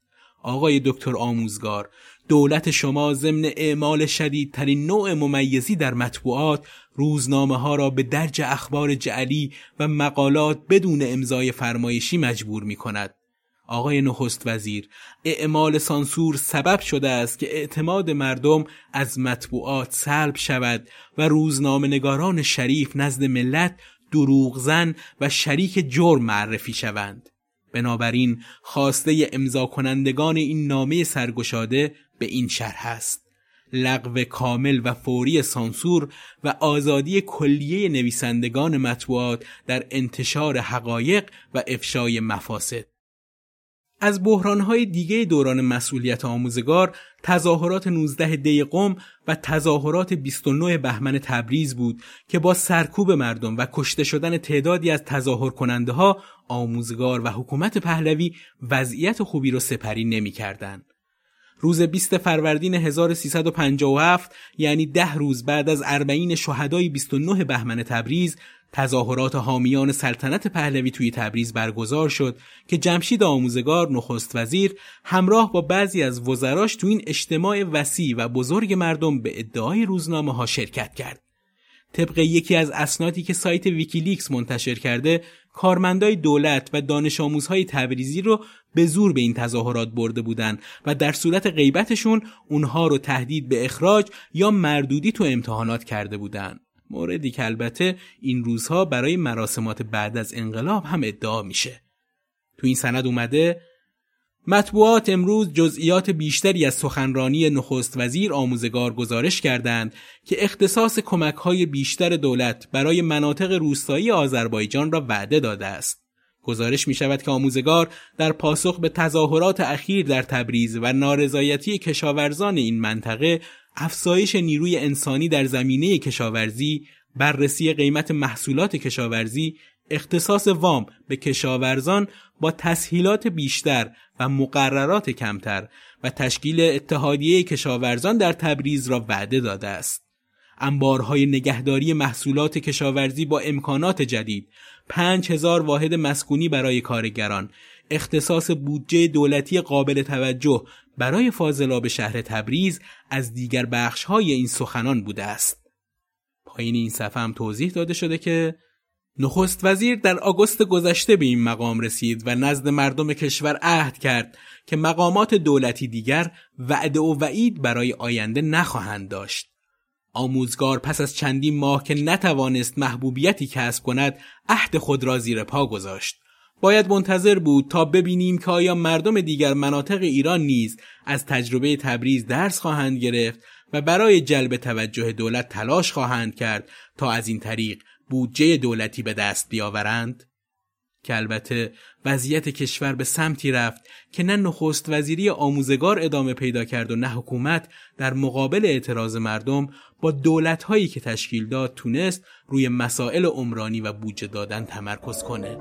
آقای دکتر آموزگار دولت شما ضمن اعمال شدیدترین نوع ممیزی در مطبوعات روزنامه ها را به درج اخبار جعلی و مقالات بدون امضای فرمایشی مجبور می کند. آقای نخست وزیر اعمال سانسور سبب شده است که اعتماد مردم از مطبوعات سلب شود و روزنامه نگاران شریف نزد ملت دروغزن و شریک جرم معرفی شوند. بنابراین خواسته امضا کنندگان این نامه سرگشاده به این شرح است. لغو کامل و فوری سانسور و آزادی کلیه نویسندگان مطبوعات در انتشار حقایق و افشای مفاسد. از بحرانهای دیگه دوران مسئولیت آموزگار تظاهرات 19 دی قم و تظاهرات 29 بهمن تبریز بود که با سرکوب مردم و کشته شدن تعدادی از تظاهر کننده ها آموزگار و حکومت پهلوی وضعیت خوبی را سپری نمی کردن. روز 20 فروردین 1357 یعنی ده روز بعد از اربعین شهدای 29 بهمن تبریز تظاهرات حامیان سلطنت پهلوی توی تبریز برگزار شد که جمشید آموزگار نخست وزیر همراه با بعضی از وزراش تو این اجتماع وسیع و بزرگ مردم به ادعای روزنامه ها شرکت کرد. طبق یکی از اسنادی که سایت ویکیلیکس منتشر کرده کارمندای دولت و دانش آموزهای تبریزی رو به زور به این تظاهرات برده بودند و در صورت غیبتشون اونها رو تهدید به اخراج یا مردودی تو امتحانات کرده بودند. موردی که البته این روزها برای مراسمات بعد از انقلاب هم ادعا میشه. تو این سند اومده مطبوعات امروز جزئیات بیشتری از سخنرانی نخست وزیر آموزگار گزارش کردند که اختصاص کمکهای بیشتر دولت برای مناطق روستایی آذربایجان را وعده داده است. گزارش می شود که آموزگار در پاسخ به تظاهرات اخیر در تبریز و نارضایتی کشاورزان این منطقه افزایش نیروی انسانی در زمینه کشاورزی بررسی قیمت محصولات کشاورزی اختصاص وام به کشاورزان با تسهیلات بیشتر و مقررات کمتر و تشکیل اتحادیه کشاورزان در تبریز را وعده داده است. انبارهای نگهداری محصولات کشاورزی با امکانات جدید، پنج هزار واحد مسکونی برای کارگران، اختصاص بودجه دولتی قابل توجه برای فاضلاب شهر تبریز از دیگر بخشهای این سخنان بوده است. پایین این صفحه هم توضیح داده شده که نخست وزیر در آگوست گذشته به این مقام رسید و نزد مردم کشور عهد کرد که مقامات دولتی دیگر وعده و وعید برای آینده نخواهند داشت. آموزگار پس از چندین ماه که نتوانست محبوبیتی کسب کند عهد خود را زیر پا گذاشت. باید منتظر بود تا ببینیم که آیا مردم دیگر مناطق ایران نیز از تجربه تبریز درس خواهند گرفت و برای جلب توجه دولت تلاش خواهند کرد تا از این طریق بودجه دولتی به دست بیاورند که البته وضعیت کشور به سمتی رفت که نه نخست وزیری آموزگار ادامه پیدا کرد و نه حکومت در مقابل اعتراض مردم با دولت هایی که تشکیل داد تونست روی مسائل عمرانی و بودجه دادن تمرکز کنه.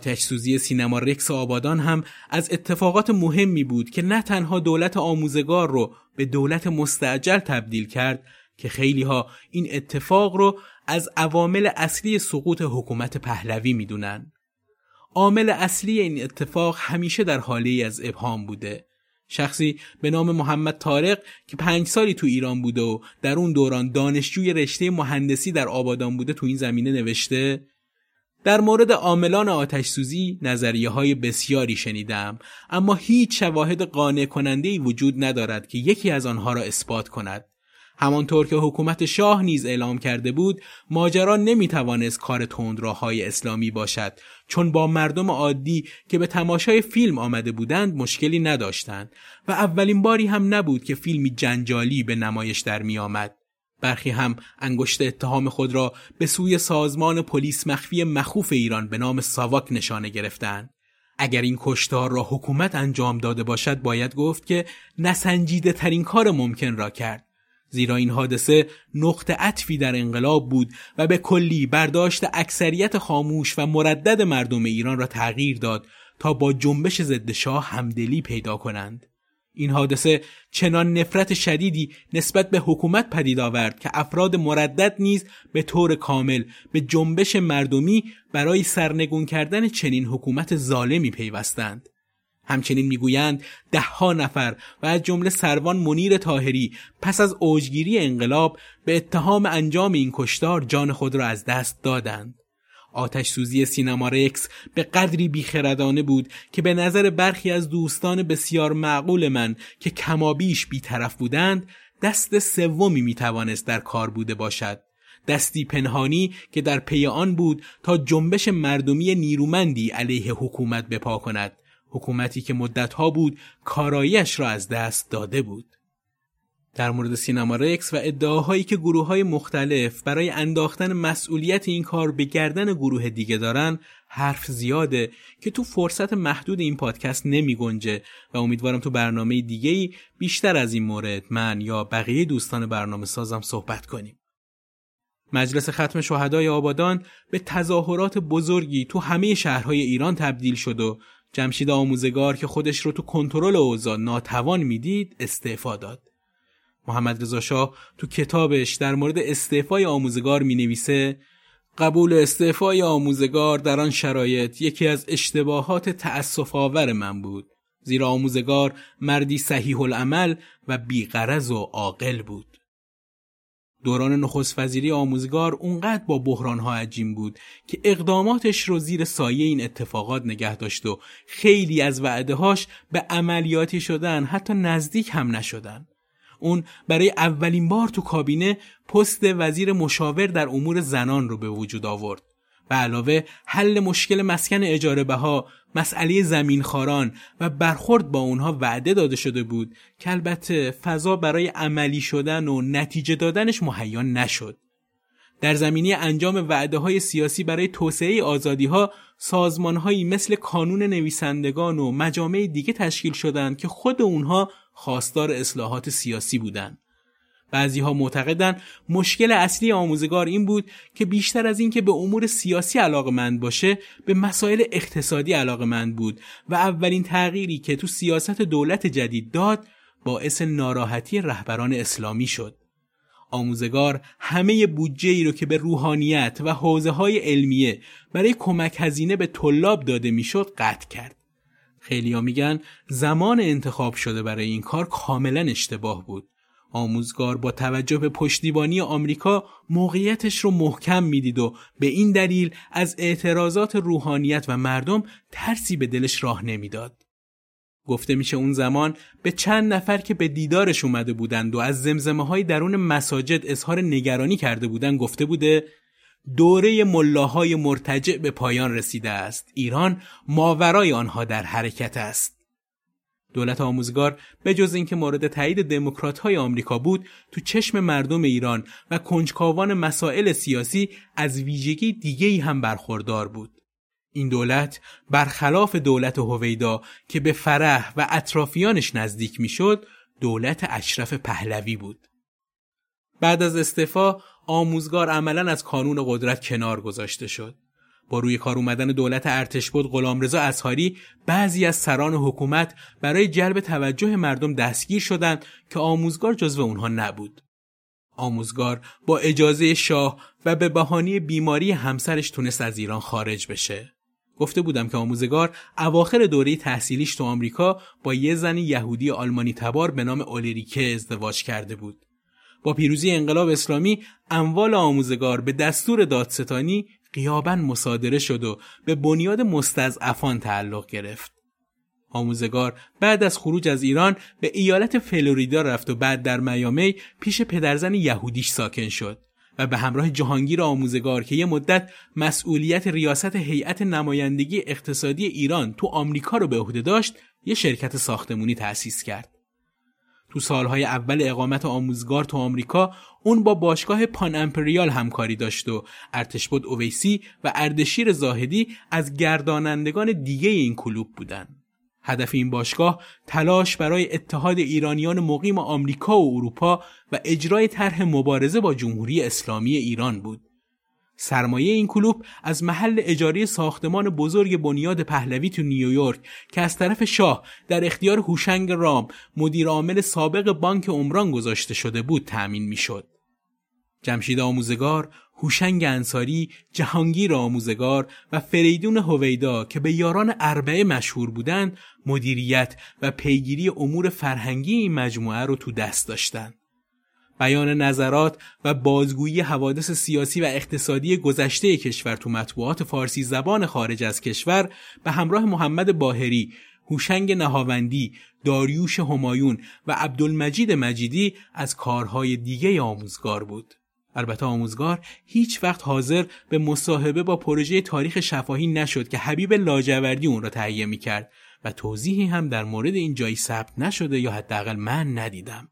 آتش سوزی سینما رکس آبادان هم از اتفاقات مهمی بود که نه تنها دولت آموزگار رو به دولت مستعجل تبدیل کرد که خیلی ها این اتفاق رو از عوامل اصلی سقوط حکومت پهلوی می‌دونن. عامل اصلی این اتفاق همیشه در حالی از ابهام بوده. شخصی به نام محمد طارق که پنج سالی تو ایران بوده و در اون دوران دانشجوی رشته مهندسی در آبادان بوده تو این زمینه نوشته در مورد عاملان آتش سوزی نظریه های بسیاری شنیدم اما هیچ شواهد قانع کننده وجود ندارد که یکی از آنها را اثبات کند همانطور که حکومت شاه نیز اعلام کرده بود ماجرا نمی‌توانست کار تندراهای اسلامی باشد چون با مردم عادی که به تماشای فیلم آمده بودند مشکلی نداشتند و اولین باری هم نبود که فیلمی جنجالی به نمایش در می آمد. برخی هم انگشت اتهام خود را به سوی سازمان پلیس مخفی مخوف ایران به نام ساواک نشانه گرفتند. اگر این کشتار را حکومت انجام داده باشد باید گفت که نسنجیده ترین کار ممکن را کرد. زیرا این حادثه نقطه عطفی در انقلاب بود و به کلی برداشت اکثریت خاموش و مردد مردم ایران را تغییر داد تا با جنبش ضد شاه همدلی پیدا کنند. این حادثه چنان نفرت شدیدی نسبت به حکومت پدید آورد که افراد مردد نیز به طور کامل به جنبش مردمی برای سرنگون کردن چنین حکومت ظالمی پیوستند. همچنین می‌گویند دهها نفر و از جمله سروان منیر تاهری پس از اوجگیری انقلاب به اتهام انجام این کشتار جان خود را از دست دادند. آتش سوزی سینما رکس به قدری بیخردانه بود که به نظر برخی از دوستان بسیار معقول من که کمابیش بیطرف بودند دست سومی می‌توانست در کار بوده باشد. دستی پنهانی که در پی آن بود تا جنبش مردمی نیرومندی علیه حکومت بپا کند. حکومتی که مدتها بود کارایش را از دست داده بود. در مورد سینما رکس و ادعاهایی که گروه های مختلف برای انداختن مسئولیت این کار به گردن گروه دیگه دارن حرف زیاده که تو فرصت محدود این پادکست نمی گنجه و امیدوارم تو برنامه دیگه بیشتر از این مورد من یا بقیه دوستان برنامه سازم صحبت کنیم. مجلس ختم شهدای آبادان به تظاهرات بزرگی تو همه شهرهای ایران تبدیل شد و جمشید آموزگار که خودش رو تو کنترل اوضاع ناتوان می‌دید استعفا داد. محمد رضا شاه تو کتابش در مورد استعفای آموزگار می نویسه قبول استعفای آموزگار در آن شرایط یکی از اشتباهات تأسف آور من بود. زیرا آموزگار مردی صحیح العمل و بیغرز و عاقل بود. دوران نخست وزیری آموزگار اونقدر با بحرانها عجیم بود که اقداماتش رو زیر سایه این اتفاقات نگه داشت و خیلی از وعدهاش به عملیاتی شدن حتی نزدیک هم نشدن. اون برای اولین بار تو کابینه پست وزیر مشاور در امور زنان رو به وجود آورد و علاوه حل مشکل مسکن اجاره بها مسئله زمین خاران و برخورد با اونها وعده داده شده بود که البته فضا برای عملی شدن و نتیجه دادنش مهیا نشد. در زمینی انجام وعده های سیاسی برای توسعه آزادی ها سازمان هایی مثل کانون نویسندگان و مجامع دیگه تشکیل شدند که خود اونها خواستار اصلاحات سیاسی بودند. بعضی ها معتقدند مشکل اصلی آموزگار این بود که بیشتر از اینکه به امور سیاسی علاقمند باشه به مسائل اقتصادی علاقمند بود و اولین تغییری که تو سیاست دولت جدید داد باعث ناراحتی رهبران اسلامی شد. آموزگار همه بودجه ای رو که به روحانیت و حوزه های علمیه برای کمک هزینه به طلاب داده می‌شد قطع کرد. خیلی میگن زمان انتخاب شده برای این کار کاملا اشتباه بود. آموزگار با توجه به پشتیبانی آمریکا موقعیتش رو محکم می‌دید و به این دلیل از اعتراضات روحانیت و مردم ترسی به دلش راه نمی‌داد. گفته میشه اون زمان به چند نفر که به دیدارش اومده بودند و از زمزمه های درون مساجد اظهار نگرانی کرده بودند گفته بوده دوره ملاهای مرتجع به پایان رسیده است. ایران ماورای آنها در حرکت است. دولت آموزگار به جز اینکه مورد تایید دموکرات های آمریکا بود تو چشم مردم ایران و کنجکاوان مسائل سیاسی از ویژگی دیگه ای هم برخوردار بود. این دولت برخلاف دولت هویدا که به فرح و اطرافیانش نزدیک می‌شد دولت اشرف پهلوی بود. بعد از استعفا آموزگار عملا از کانون قدرت کنار گذاشته شد. با روی کار اومدن دولت ارتش بود غلامرضا اصحاری بعضی از سران حکومت برای جلب توجه مردم دستگیر شدند که آموزگار جزو اونها نبود. آموزگار با اجازه شاه و به بهانه بیماری همسرش تونست از ایران خارج بشه. گفته بودم که آموزگار اواخر دوره تحصیلیش تو آمریکا با یه زن یهودی آلمانی تبار به نام اولیریکه ازدواج کرده بود. با پیروزی انقلاب اسلامی اموال آموزگار به دستور دادستانی قیابن مصادره شد و به بنیاد مستضعفان تعلق گرفت. آموزگار بعد از خروج از ایران به ایالت فلوریدا رفت و بعد در میامی پیش پدرزن یهودیش ساکن شد. و به همراه جهانگیر آموزگار که یه مدت مسئولیت ریاست هیئت نمایندگی اقتصادی ایران تو آمریکا رو به عهده داشت یه شرکت ساختمونی تأسیس کرد. تو سالهای اول اقامت آموزگار تو آمریکا اون با باشگاه پان امپریال همکاری داشت و ارتشبد اویسی و اردشیر زاهدی از گردانندگان دیگه این کلوب بودند. هدف این باشگاه تلاش برای اتحاد ایرانیان مقیم آمریکا و اروپا و اجرای طرح مبارزه با جمهوری اسلامی ایران بود. سرمایه این کلوب از محل اجاره ساختمان بزرگ بنیاد پهلوی تو نیویورک که از طرف شاه در اختیار هوشنگ رام مدیر عامل سابق بانک عمران گذاشته شده بود تأمین می‌شد. جمشید آموزگار هوشنگ انصاری، جهانگیر آموزگار و فریدون هویدا که به یاران اربعه مشهور بودند، مدیریت و پیگیری امور فرهنگی این مجموعه رو تو دست داشتند. بیان نظرات و بازگویی حوادث سیاسی و اقتصادی گذشته کشور تو مطبوعات فارسی زبان خارج از کشور به همراه محمد باهری، هوشنگ نهاوندی، داریوش همایون و عبدالمجید مجیدی از کارهای دیگه آموزگار بود. البته آموزگار هیچ وقت حاضر به مصاحبه با پروژه تاریخ شفاهی نشد که حبیب لاجوردی اون را تهیه می کرد و توضیحی هم در مورد این جایی ثبت نشده یا حداقل من ندیدم.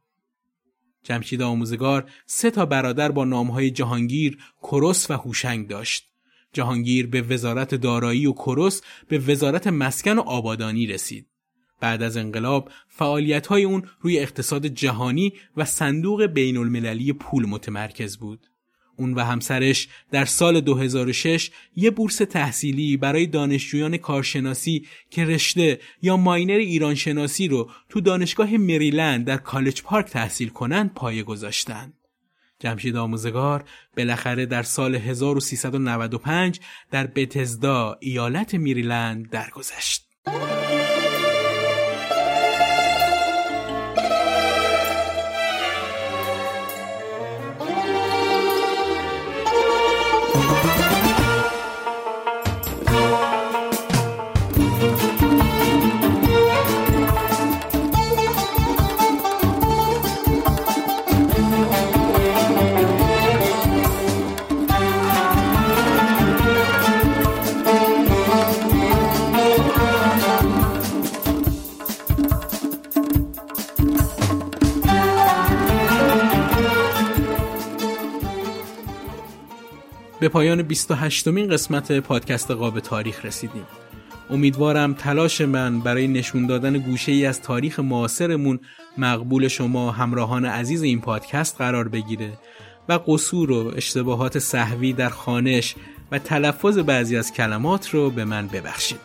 جمشید آموزگار سه تا برادر با نامهای جهانگیر، کروس و هوشنگ داشت. جهانگیر به وزارت دارایی و کروس به وزارت مسکن و آبادانی رسید. بعد از انقلاب فعالیت های اون روی اقتصاد جهانی و صندوق بین المللی پول متمرکز بود. اون و همسرش در سال 2006 یه بورس تحصیلی برای دانشجویان کارشناسی که رشته یا ماینر ایران شناسی رو تو دانشگاه مریلند در کالج پارک تحصیل کنند پایه گذاشتند. جمشید آموزگار بالاخره در سال 1395 در بتزدا ایالت میریلند درگذشت. به پایان 28 مین قسمت پادکست قاب تاریخ رسیدیم امیدوارم تلاش من برای نشون دادن گوشه ای از تاریخ معاصرمون مقبول شما همراهان عزیز این پادکست قرار بگیره و قصور و اشتباهات صحوی در خانش و تلفظ بعضی از کلمات رو به من ببخشید.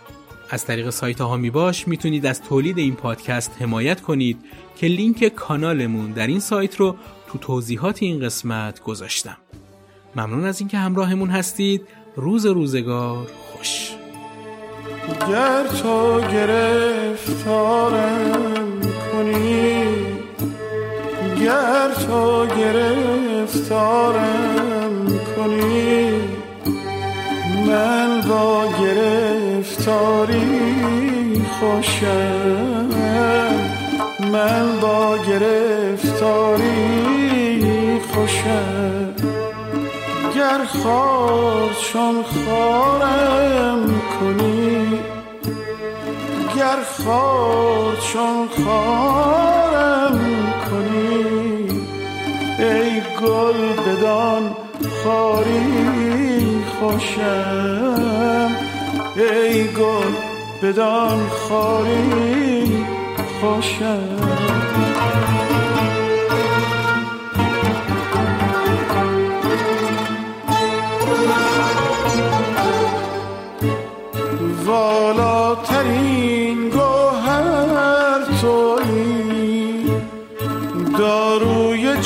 از طریق سایت هامی باش می‌تونید از تولید این پادکست حمایت کنید که لینک کانالمون در این سایت رو تو توضیحات این قسمت گذاشتم. ممنون از اینکه همراهمون هستید. روز روزگار خوش. گر تو گرفتارم کنی گر تو گرفتارم کنی من با گرفتاری خوشم من با گرفتاری خوشم گر خار چون خارم کنی گر خار چون خارم کنی ای گل بدان خاری خوشم ای گل بدان خاری خوشم.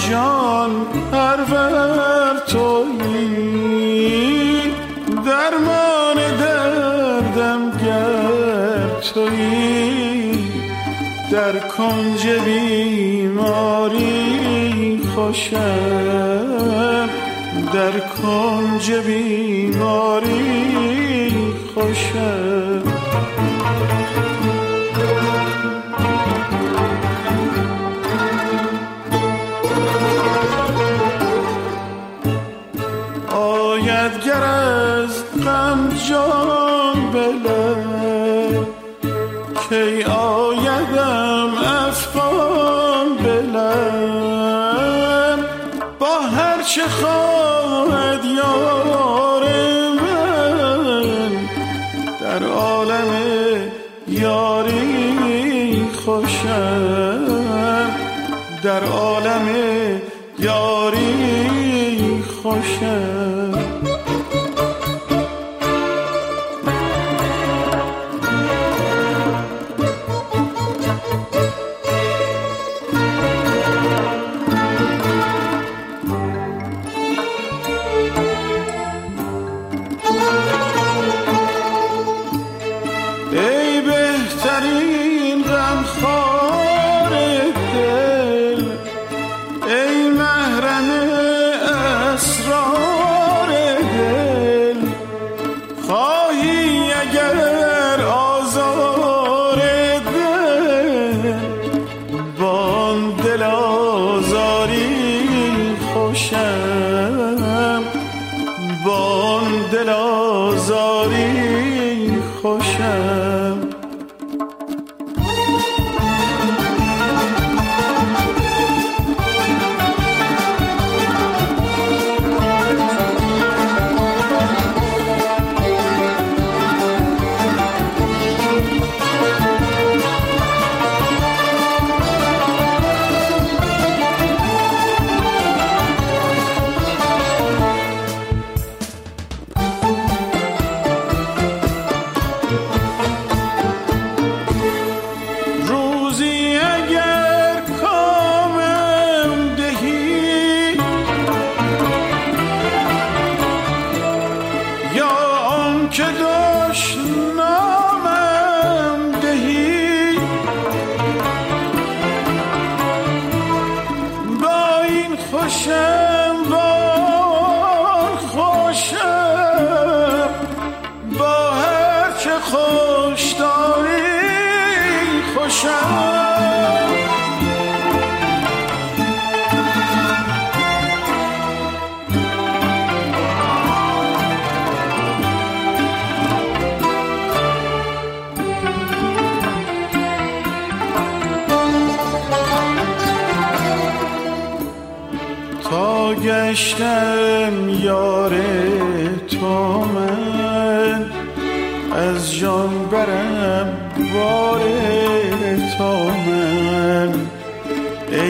جان پرور توی درمان دردم گر توی در کنج بیماری خوشم در کنج بیماری خوشم. کی آیدم افغان بله با هر چه خواهد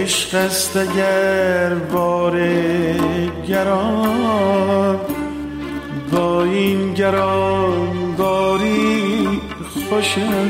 عشق است اگر بار گران. با این گران باری خوشم